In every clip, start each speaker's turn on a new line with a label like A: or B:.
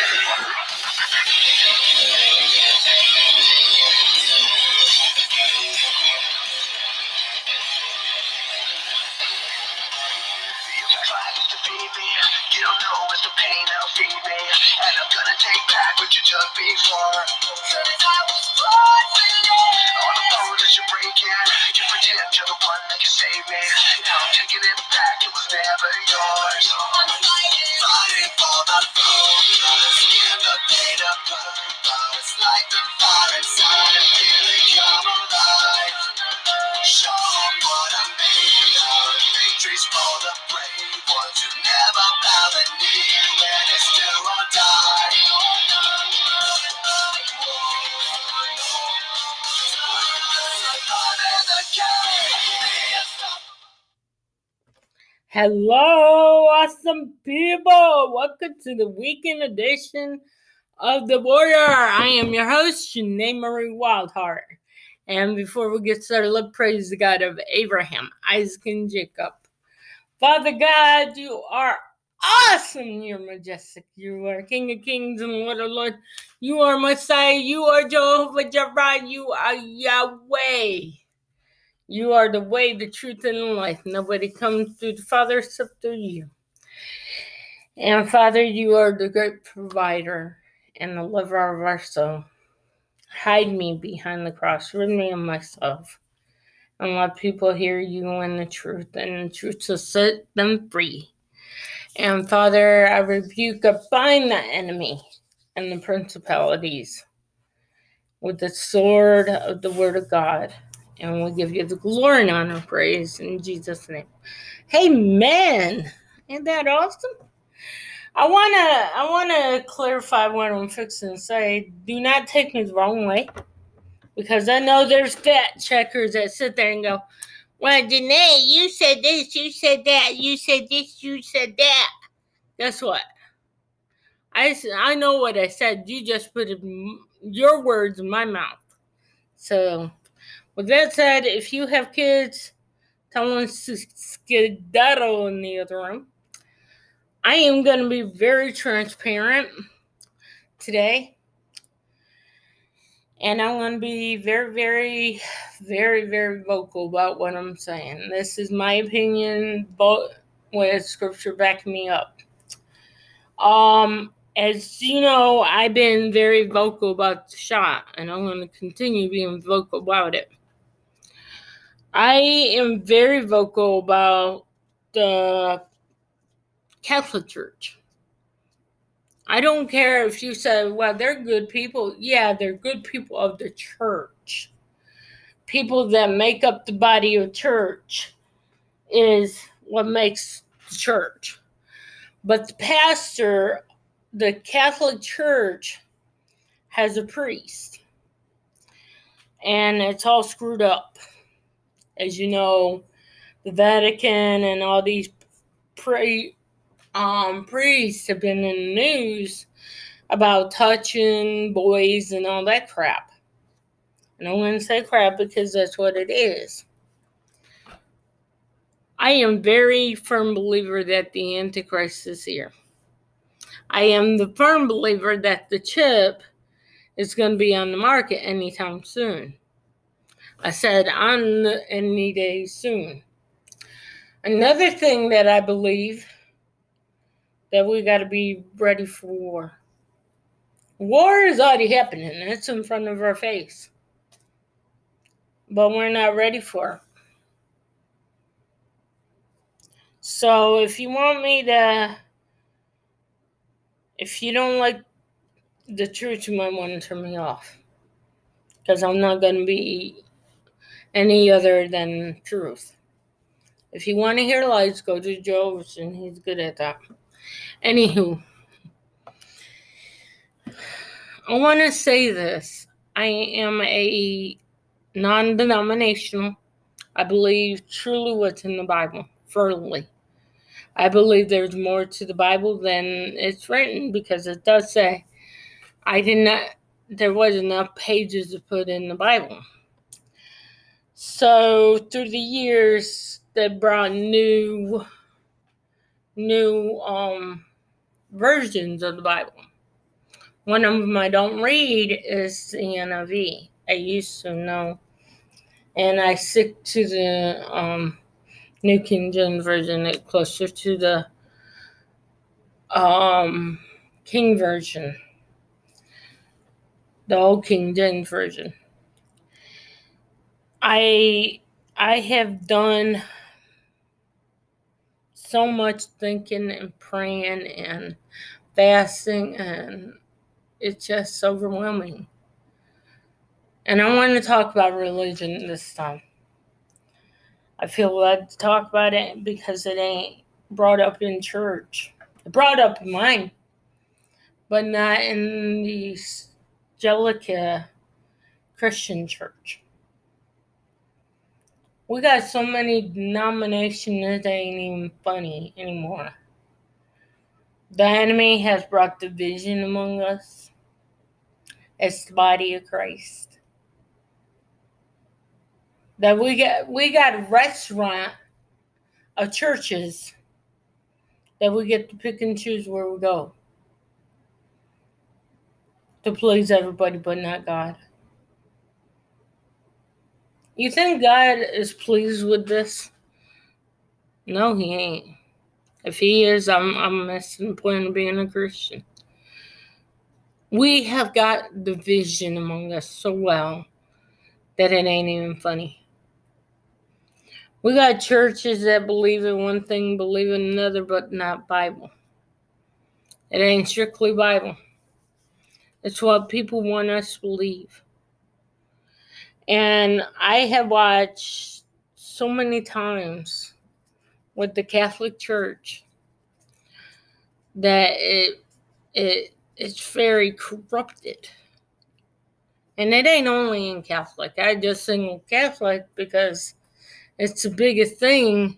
A: You can't to be me, you don't know it's the pain that'll feed me. And I'm gonna take back what you took before. Cause I was born for this. That you're breaking, you pretend you're the one that can save me. Now I'm taking it back, it was never yours. I'm fighting, fighting for the focus. Give the pain a purpose. Like the fire inside and feel it come alive. Show 'em what I'm made of. Victories for
B: Hello, awesome people. Welcome to the weekend edition of The Warrior. I am your host, Janae Marie Wildheart. And before we get started, let's praise the God of Abraham, Isaac, and Jacob. Father God, you are awesome. You're majestic. You are King of Kings and Lord of Lords. You are Messiah. You are Jehovah Jireh. You are Yahweh. You are the way, the truth, and the life. Nobody comes to the Father except through you. And Father, you are the great provider and the lover of our soul. Hide me behind the cross, rid me of myself, and let people hear you and the truth, and the truth to set them free. And Father, I rebuke and bind the enemy and the principalities with the sword of the Word of God. And we give you the glory and honor praise in Jesus' name. Amen. Isn't that awesome? I wanna I wanna clarify what I'm fixing to say. Do not take me the wrong way. Because I know there's fact checkers that sit there and go, Well, Janae, you said this, you said that, you said this, you said that. Guess what? I, I know what I said. You just put your words in my mouth. So, with that said, if you have kids, tell them to skedaddle in the other room. I am going to be very transparent today. And I'm going to be very, very, very, very vocal about what I'm saying. This is my opinion, but with scripture backing me up. Um, as you know, I've been very vocal about the shot, and I'm going to continue being vocal about it. I am very vocal about the Catholic Church. I don't care if you say, well, they're good people. Yeah, they're good people of the church. People that make up the body of church is what makes the church. But the pastor, the Catholic Church, has a priest. And it's all screwed up. As you know, the Vatican and all these pre um, priests have been in the news about touching boys and all that crap. And I wouldn't say crap because that's what it is. I am very firm believer that the Antichrist is here. I am the firm believer that the chip is going to be on the market anytime soon. I said on any day soon. Another thing that I believe that we got to be ready for war. War is already happening. It's in front of our face. But we're not ready for it. So if you want me to, if you don't like the truth, you might want to turn me off. Because I'm not going to be any other than truth. If you want to hear lies, go to Joe's, and he's good at that. Anywho, I want to say this. I am a non denominational. I believe truly what's in the Bible, firmly. I believe there's more to the Bible than it's written because it does say, I did not, there was enough pages to put in the Bible. So through the years, they brought new new um, versions of the Bible. One of them I don't read is the NIV. I used to know, and I stick to the um, New King James Version. It's closer to the um, King Version, the old King James Version. I I have done so much thinking and praying and fasting and it's just overwhelming. And I want to talk about religion this time. I feel led to talk about it because it ain't brought up in church. It brought up in mine, but not in the Angelica Christian church. We got so many denominations that ain't even funny anymore. The enemy has brought division among us as the body of Christ. That we got we got a restaurant of churches that we get to pick and choose where we go to please everybody but not God. You think God is pleased with this? No, he ain't. If he is, I'm I'm missing the point of being a Christian. We have got division among us so well that it ain't even funny. We got churches that believe in one thing, believe in another, but not Bible. It ain't strictly Bible. It's what people want us to believe. And I have watched so many times with the Catholic Church that it it it's very corrupted. And it ain't only in Catholic. I just sing Catholic because it's the biggest thing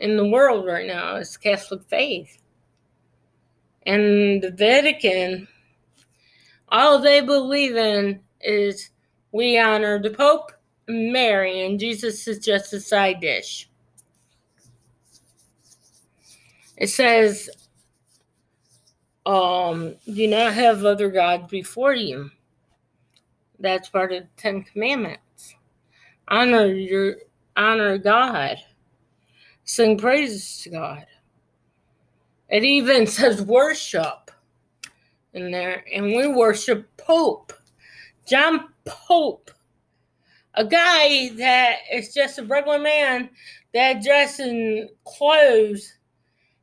B: in the world right now. It's Catholic faith. And the Vatican, all they believe in is we honor the Pope, Mary, and Jesus is just a side dish. It says, um, do not have other gods before you. That's part of the Ten Commandments. Honor your honor God. Sing praises to God. It even says worship in there, and we worship Pope. John Pope, a guy that is just a regular man that dresses in clothes,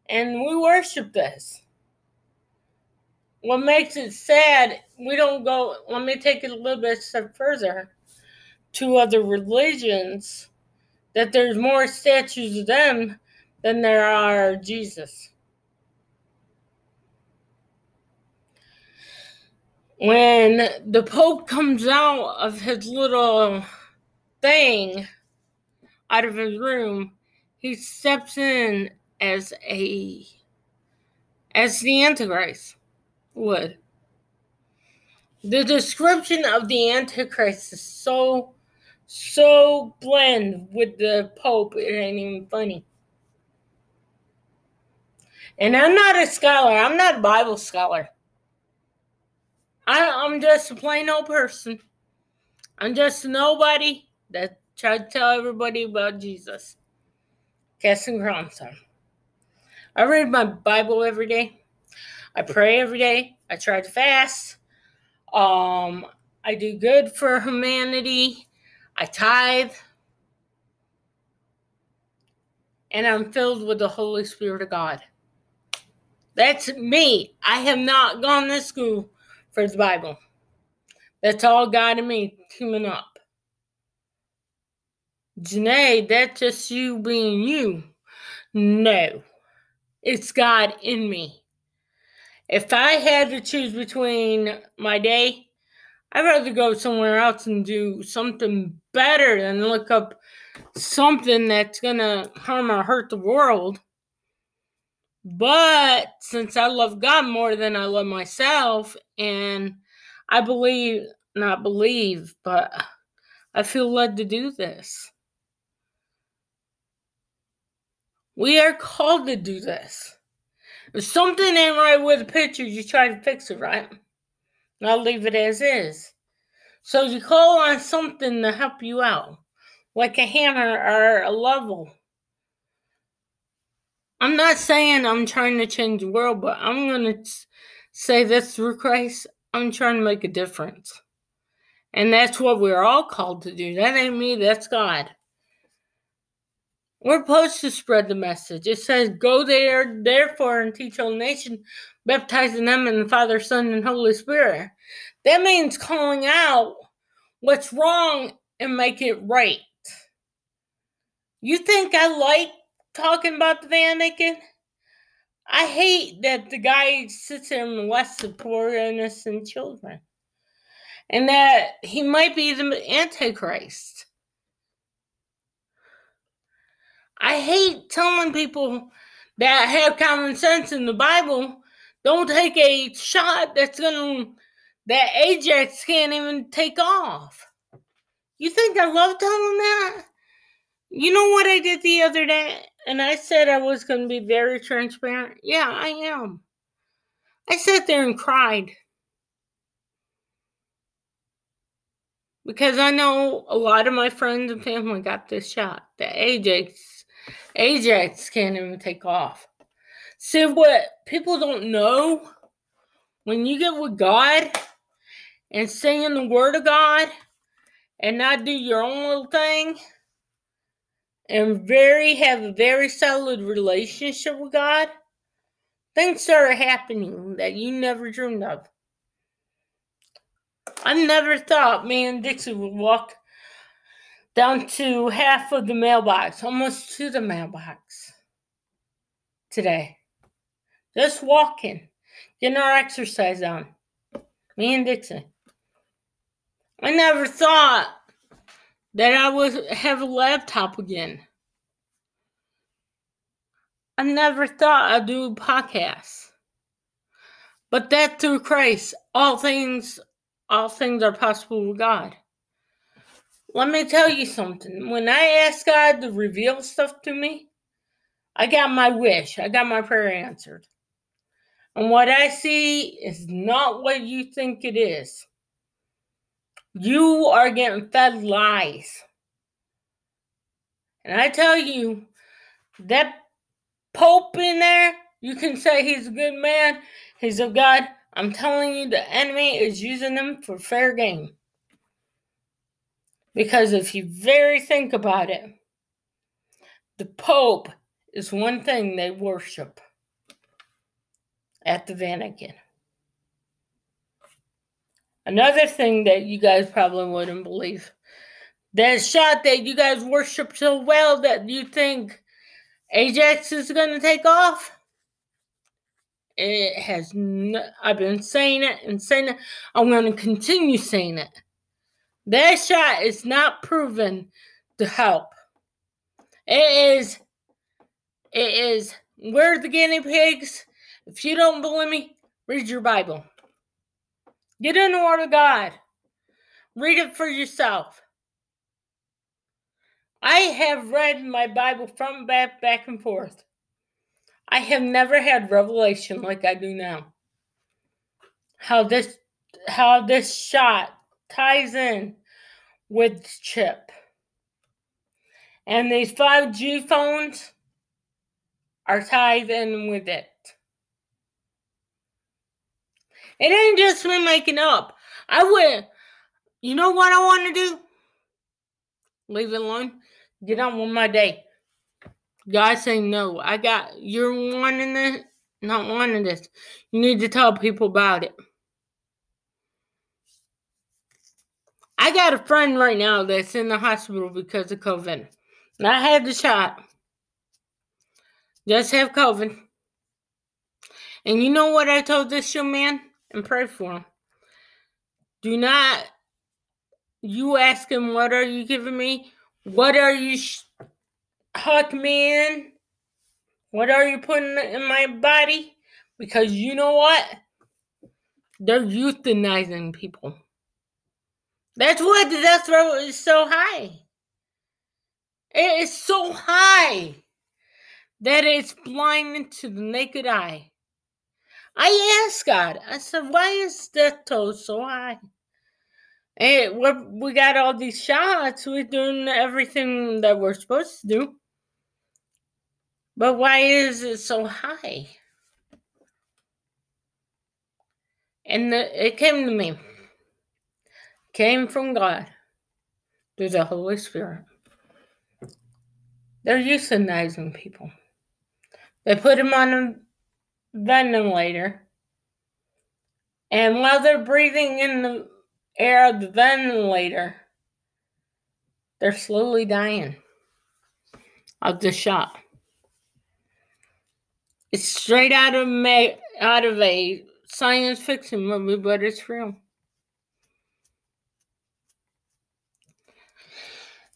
B: and we worship this. What makes it sad, we don't go, let me take it a little bit step further to other religions, that there's more statues of them than there are Jesus. When the Pope comes out of his little thing out of his room, he steps in as a as the Antichrist would. The description of the Antichrist is so so blend with the Pope, it ain't even funny. And I'm not a scholar, I'm not a Bible scholar. I, I'm just a plain old person. I'm just nobody that tried to tell everybody about Jesus. Casting crowns on. I read my Bible every day. I pray every day. I try to fast. Um, I do good for humanity. I tithe. And I'm filled with the Holy Spirit of God. That's me. I have not gone to school for the Bible. That's all God and me teaming up. Janae, that's just you being you. No, it's God in me. If I had to choose between my day, I'd rather go somewhere else and do something better than look up something that's going to harm or hurt the world. But since I love God more than I love myself, and I believe, not believe, but I feel led to do this. We are called to do this. If something ain't right with the picture, you try to fix it, right? I'll leave it as is. So you call on something to help you out, like a hammer or a level. I'm not saying I'm trying to change the world, but I'm going to say this through Christ. I'm trying to make a difference. And that's what we're all called to do. That ain't me, that's God. We're supposed to spread the message. It says, Go there, therefore, and teach all nations, baptizing them in the Father, Son, and Holy Spirit. That means calling out what's wrong and make it right. You think I like talking about the Vatican? I hate that the guy sits there and molests poor innocent children. And that he might be the Antichrist. I hate telling people that have common sense in the Bible don't take a shot that's gonna that Ajax can't even take off. You think I love telling that? You know what I did the other day? And I said I was gonna be very transparent. Yeah, I am. I sat there and cried. Because I know a lot of my friends and family got this shot. The Ajax Ajax can't even take off. See what people don't know when you get with God and singing the word of God and not do your own little thing and very have a very solid relationship with God, things start happening that you never dreamed of. I never thought me and Dixie would walk down to half of the mailbox, almost to the mailbox today. Just walking, getting our exercise on. Me and Dixie. I never thought that I would have a laptop again. I never thought I'd do a podcast. But that through Christ, all things all things are possible with God. Let me tell you something. When I asked God to reveal stuff to me, I got my wish. I got my prayer answered. And what I see is not what you think it is. You are getting fed lies. And I tell you, that Pope in there, you can say he's a good man, he's of God. I'm telling you, the enemy is using him for fair game. Because if you very think about it, the Pope is one thing they worship at the Vatican. Another thing that you guys probably wouldn't believe that shot that you guys worship so well that you think Ajax is going to take off. It has. I've been saying it and saying it. I'm going to continue saying it. That shot is not proven to help. It is, it is, we're the guinea pigs. If you don't believe me, read your Bible. Get in the Word of God. Read it for yourself. I have read my Bible from back, back and forth. I have never had revelation like I do now. How this how this shot ties in with chip. And these 5G phones are tied in with it. It ain't just me making up. I would, you know what I want to do? Leave it alone. Get on with my day. Guys say no. I got, you're wanting this, not wanting this. You need to tell people about it. I got a friend right now that's in the hospital because of COVID. Not had the shot. Just have COVID. And you know what I told this young man? And pray for him. Do not, you ask him, what are you giving me? What are you sh- huck me in? What are you putting in my body? Because you know what? They're euthanizing people. That's why the death rate is so high. It is so high that it's blinding to the naked eye. I asked God, I said, why is death toll so high? And we we got all these shots, we're doing everything that we're supposed to do. But why is it so high? And the, it came to me. Came from God through the Holy Spirit. They're euthanizing people. They put them on a ventilator. And while they're breathing in the air of the ventilator, they're slowly dying of the shot. It's straight out of ma- out of a science fiction movie, but it's real.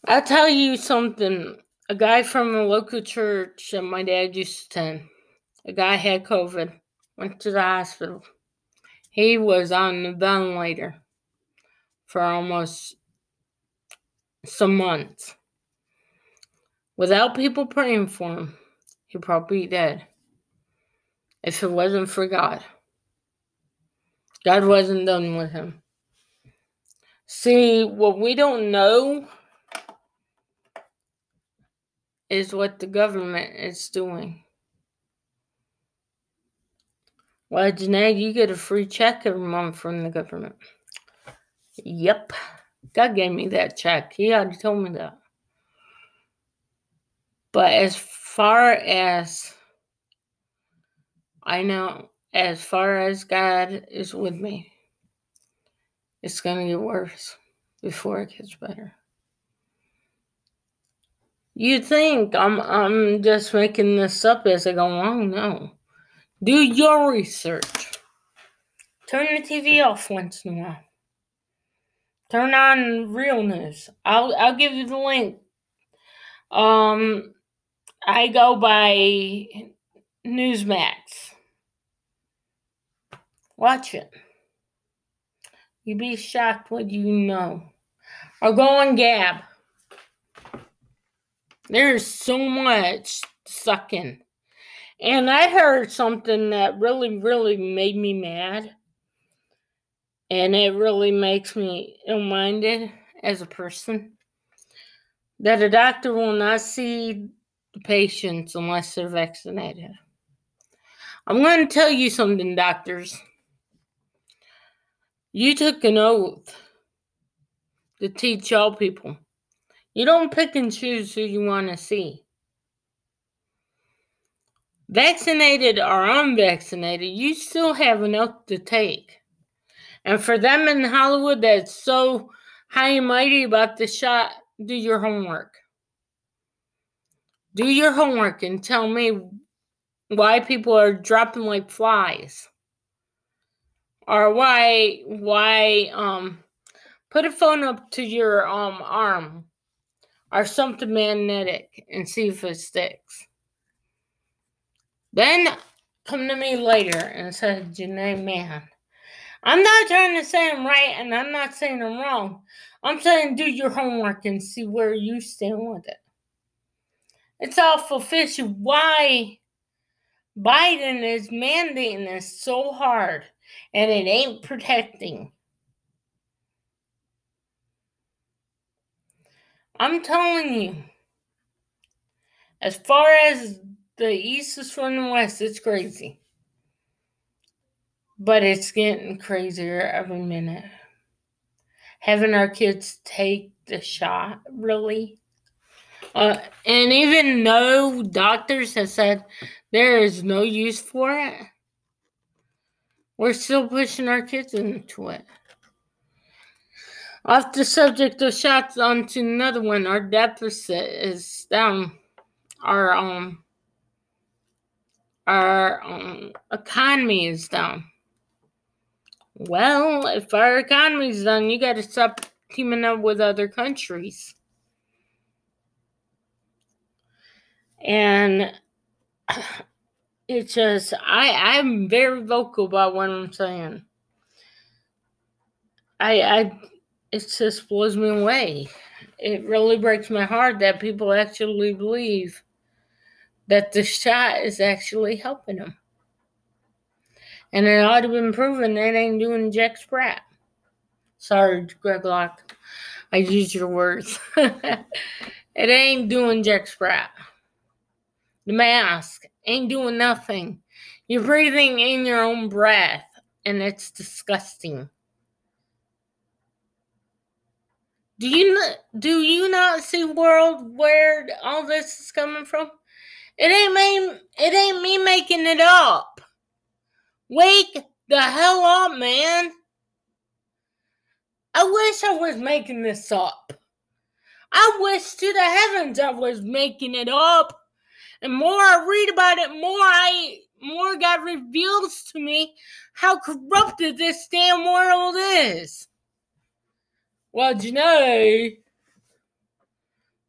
B: I'll tell you something. A guy from a local church that my dad used to attend, a guy had COVID, went to the hospital. He was on the ventilator for almost some months. Without people praying for him, he'd probably be dead if it wasn't for God. God wasn't done with him. See, what we don't know is what the government is doing. Well, Janae, you get a free check every month from the government. Yep. God gave me that check. He already told me that. But as far as I know, as far as God is with me, it's going to get worse before it gets better. You think I'm I'm just making this up as I go along? No. Do your research. Turn the TV off once in a while. Turn on real news. I'll I'll give you the link. Um I go by Newsmax. Watch it. You'd be shocked what you know. Or go on Gab. There's so much sucking. And I heard something that really, really made me mad. And it really makes me ill minded as a person. That a doctor will not see the patients unless they're vaccinated. I'm going to tell you something, doctors. You took an oath to teach all people. You don't pick and choose who you want to see. Vaccinated or unvaccinated, you still have an oath to take. And for them in Hollywood that's so high and mighty about the shot, do your homework. Do your homework and tell me why people are dropping like flies. Or why why um put a phone up to your um arm or something magnetic and see if it sticks. Then come to me later and say, Janae, man, I'm not trying to say I'm right and I'm not saying I'm wrong. I'm saying do your homework and see where you stand with it. It's awful fishy why Biden is mandating this so hard and it ain't protecting. I'm telling you, as far as the East is from the West, it's crazy. But it's getting crazier every minute. Having our kids take the shot, really. Uh, and even though doctors have said there is no use for it, we're still pushing our kids into it. Off the subject of shots, on to another one. Our deficit is down. Our um, our um, economy is down. Well, if our economy is down, you got to stop teaming up with other countries. And it's just I I'm very vocal about what I'm saying. I I it just blows me away. It really breaks my heart that people actually believe that the shot is actually helping him. And it ought to been proven that ain't doing Jack Sprat. Sorry, Greg Locke. I used your words. it ain't doing Jack Sprat. The mask ain't doing nothing. You're breathing in your own breath, and it's disgusting. Do you not, do you not see world where all this is coming from? It ain't me. It ain't me making it up. Wake the hell up, man. I wish I was making this up. I wish to the heavens I was making it up. And more I read about it, more I more God reveals to me how corrupted this damn world is. Well, Janae.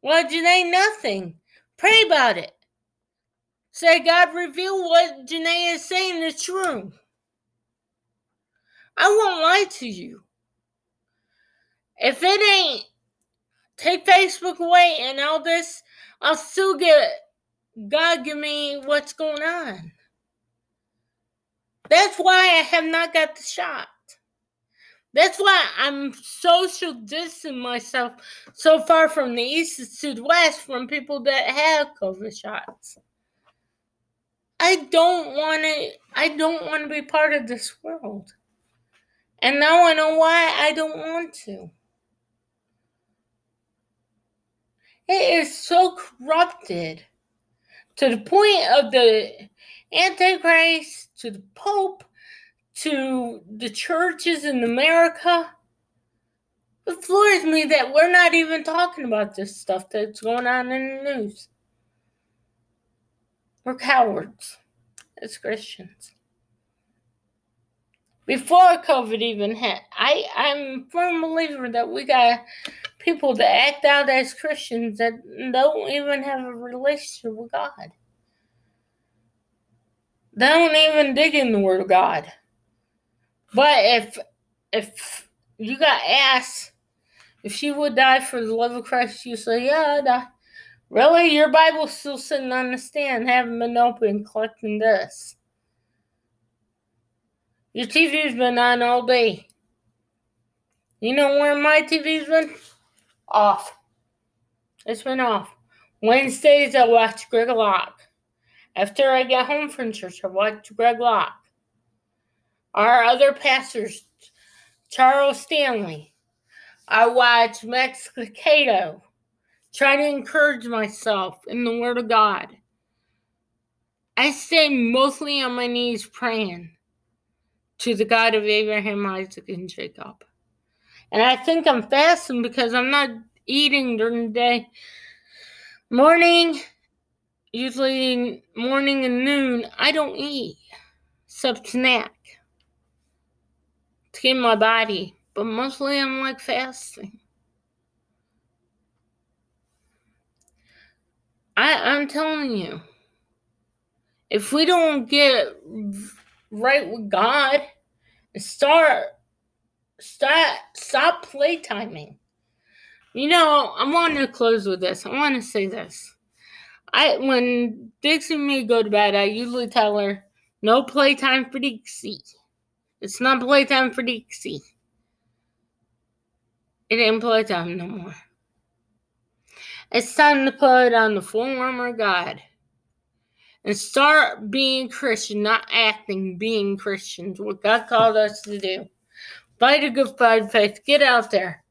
B: Well, Janae, nothing. Pray about it. Say, God, reveal what Janae is saying is true. I won't lie to you. If it ain't take Facebook away and all this, I'll still get God give me what's going on. That's why I have not got the shot. That's why I'm social distancing myself so far from the east to the west from people that have COVID shots. I don't want to. I don't want to be part of this world, and now I know why I don't want to. It is so corrupted to the point of the Antichrist, to the Pope, to the churches in America. It floors me that we're not even talking about this stuff that's going on in the news. We're cowards as Christians. Before COVID even hit, I, I'm a firm believer that we got people that act out as Christians that don't even have a relationship with God. They don't even dig in the Word of God. But if if you got asked if she would die for the love of Christ, you say, Yeah, I'd die. Really? Your Bible's still sitting on the stand, haven't been open, collecting this. Your TV's been on all day. You know where my TV's been? Off. It's been off. Wednesdays, I watch Greg Locke. After I get home from church, I watch Greg Locke. Our other pastors, Charles Stanley. I watch Max Lucado. Try to encourage myself in the Word of God. I stay mostly on my knees praying to the God of Abraham, Isaac, and Jacob. And I think I'm fasting because I'm not eating during the day. Morning, usually morning and noon, I don't eat except snack to get my body. But mostly I'm like fasting. I, I'm telling you, if we don't get right with God start start stop play timing. You know, I want to close with this. I want to say this. I when Dixie and me go to bed, I usually tell her no playtime for Dixie. It's not playtime for Dixie. It ain't playtime no more. It's time to put on the armor of God and start being Christian, not acting, being Christians, what God called us to do. Fight a good fight of faith. Get out there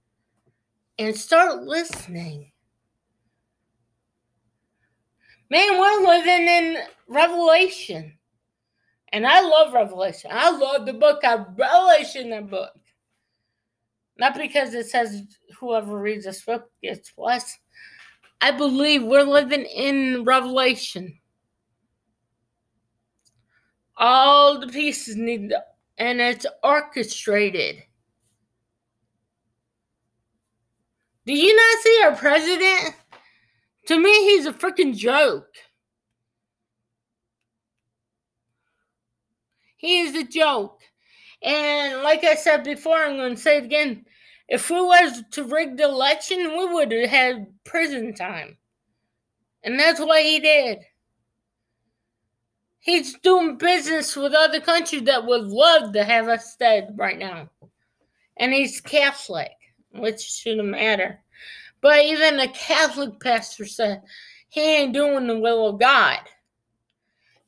B: and start listening. Man, we're living in Revelation. And I love Revelation. I love the book of Revelation, the book. Not because it says whoever reads this book gets blessed. I believe we're living in Revelation. All the pieces need, to, and it's orchestrated. Do you not see our president? To me, he's a freaking joke. He is a joke. And like I said before, I'm going to say it again. If we was to rig the election, we would have had prison time. And that's what he did. He's doing business with other countries that would love to have us dead right now. And he's Catholic, which shouldn't matter. But even a Catholic pastor said he ain't doing the will of God.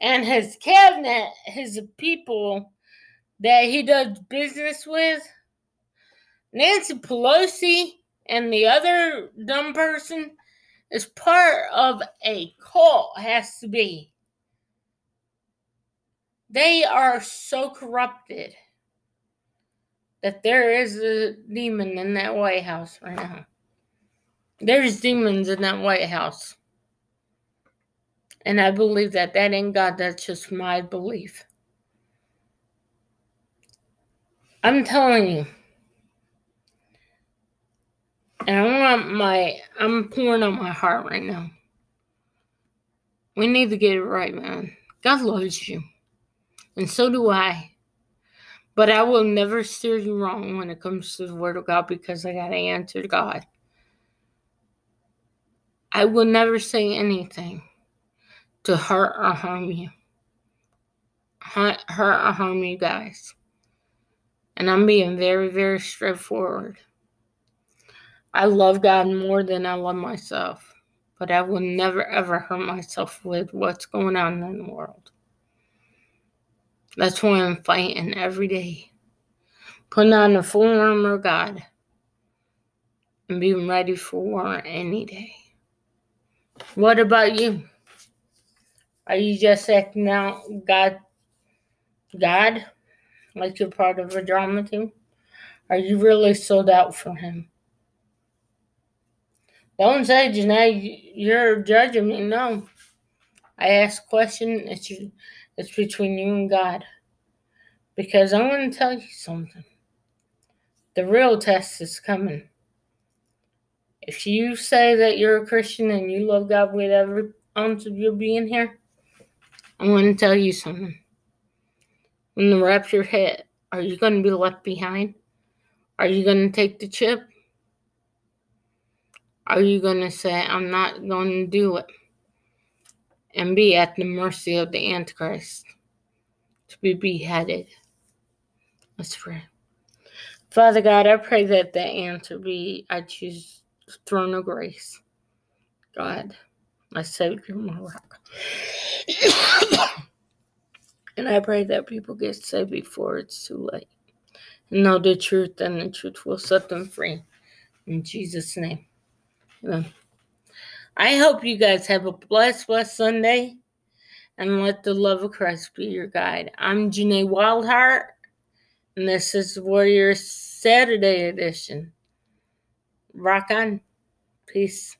B: And his cabinet, his people that he does business with, Nancy Pelosi and the other dumb person is part of a cult, has to be. They are so corrupted that there is a demon in that White House right now. There's demons in that White House. And I believe that that ain't God, that's just my belief. I'm telling you. And I want my, I'm pouring on my heart right now. We need to get it right, man. God loves you. And so do I. But I will never steer you wrong when it comes to the Word of God because I got to answer to God. I will never say anything to hurt or harm you. Hurt or harm you guys. And I'm being very, very straightforward. I love God more than I love myself, but I will never ever hurt myself with what's going on in the world. That's why I'm fighting every day, putting on the full armor of God and being ready for war any day. What about you? Are you just acting out God? God? like you're part of a drama team? Are you really sold out for him? Don't say, Janae, you're judging me. No. I ask question. It's, it's between you and God. Because I want to tell you something. The real test is coming. If you say that you're a Christian and you love God with every ounce of your being here, I want to tell you something when the rapture hit, are you going to be left behind? Are you going to take the chip? Are you going to say, I'm not going to do it? And be at the mercy of the Antichrist to be beheaded? Let's pray. Father God, I pray that the answer be I choose throne of grace. God, my Savior, my rock. And I pray that people get saved before it's too late. And know the truth, and the truth will set them free. In Jesus' name. Amen. I hope you guys have a blessed, blessed Sunday. And let the love of Christ be your guide. I'm Janae Wildheart. And this is Warrior Saturday edition. Rock on. Peace.